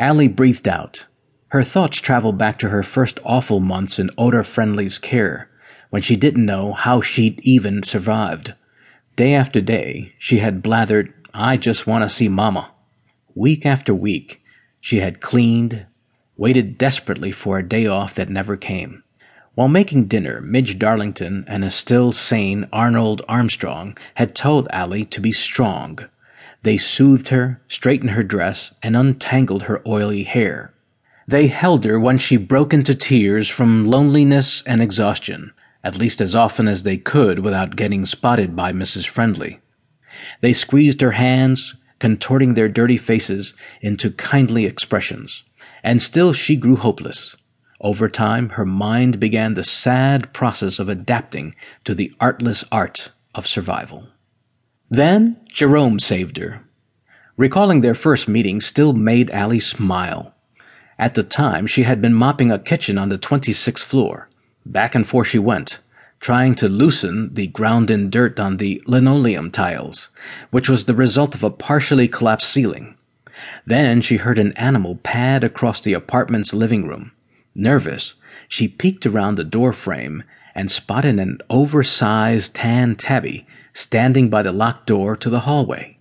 Allie breathed out. Her thoughts traveled back to her first awful months in Oder Friendly's care, when she didn't know how she'd even survived. Day after day, she had blathered, I just want to see Mama. Week after week, she had cleaned, waited desperately for a day off that never came. While making dinner, Midge Darlington and a still sane Arnold Armstrong had told Allie to be strong. They soothed her, straightened her dress, and untangled her oily hair. They held her when she broke into tears from loneliness and exhaustion, at least as often as they could without getting spotted by Mrs. Friendly. They squeezed her hands, contorting their dirty faces into kindly expressions, and still she grew hopeless. Over time, her mind began the sad process of adapting to the artless art of survival. Then Jerome saved her. Recalling their first meeting still made Allie smile. At the time, she had been mopping a kitchen on the 26th floor. Back and forth she went, trying to loosen the ground in dirt on the linoleum tiles, which was the result of a partially collapsed ceiling. Then she heard an animal pad across the apartment's living room. Nervous, she peeked around the door frame and spotted an oversized tan tabby standing by the locked door to the hallway.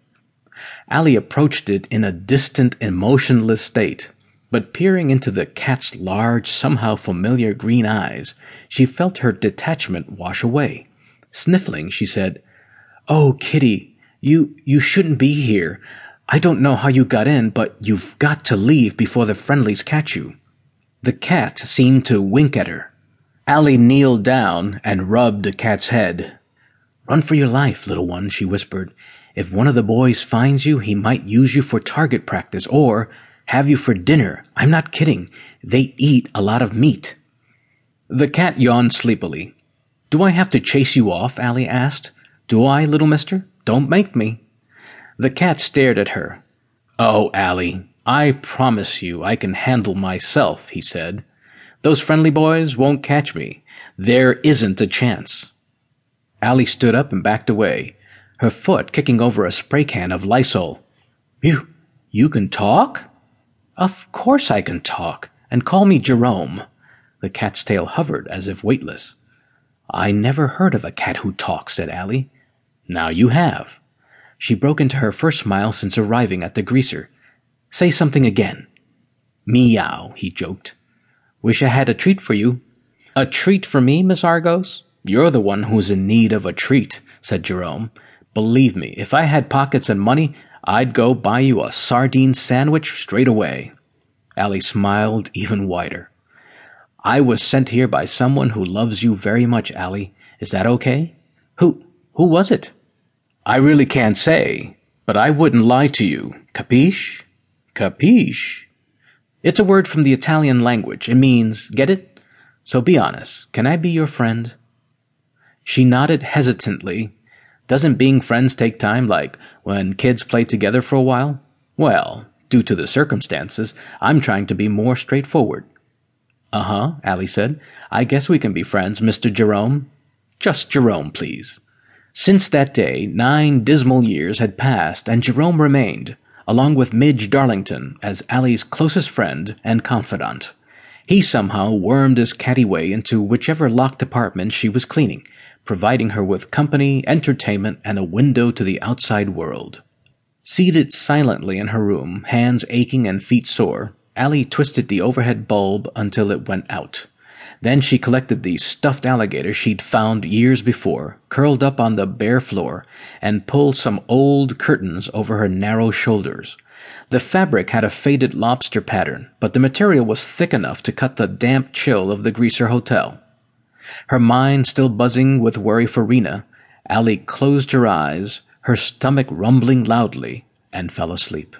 Allie approached it in a distant, emotionless state, but peering into the cat's large, somehow familiar green eyes, she felt her detachment wash away. Sniffling, she said, Oh, Kitty, you, you shouldn't be here. I don't know how you got in, but you've got to leave before the friendlies catch you. The cat seemed to wink at her. Allie kneeled down and rubbed the cat's head. Run for your life, little one, she whispered. If one of the boys finds you, he might use you for target practice or have you for dinner. I'm not kidding. They eat a lot of meat. The cat yawned sleepily. Do I have to chase you off? Allie asked. Do I, little mister? Don't make me. The cat stared at her. Oh, Allie, I promise you I can handle myself, he said. Those friendly boys won't catch me. There isn't a chance. Allie stood up and backed away, her foot kicking over a spray can of Lysol. You, you can talk? Of course I can talk, and call me Jerome. The cat's tail hovered as if weightless. I never heard of a cat who talks, said Allie. Now you have. She broke into her first smile since arriving at the greaser. Say something again. Meow, he joked. Wish I had a treat for you. A treat for me, Miss Argos? You're the one who's in need of a treat, said Jerome. Believe me, if I had pockets and money, I'd go buy you a sardine sandwich straight away. Allie smiled even wider. I was sent here by someone who loves you very much, Allie. Is that okay? Who, who was it? I really can't say, but I wouldn't lie to you. Capiche? Capiche? It's a word from the Italian language. It means, get it? So be honest. Can I be your friend? She nodded hesitantly doesn't being friends take time, like when kids play together for a while? Well, due to the circumstances, I'm trying to be more straightforward. Uh huh, Allie said. I guess we can be friends, Mr. Jerome. Just Jerome, please. Since that day, nine dismal years had passed, and Jerome remained, along with Midge Darlington, as Allie's closest friend and confidant. He somehow wormed his catty way into whichever locked apartment she was cleaning, providing her with company, entertainment, and a window to the outside world. Seated silently in her room, hands aching and feet sore, Allie twisted the overhead bulb until it went out. Then she collected the stuffed alligator she'd found years before, curled up on the bare floor, and pulled some old curtains over her narrow shoulders. The fabric had a faded lobster pattern, but the material was thick enough to cut the damp chill of the Greaser Hotel. Her mind still buzzing with worry for Rena, Allie closed her eyes, her stomach rumbling loudly, and fell asleep.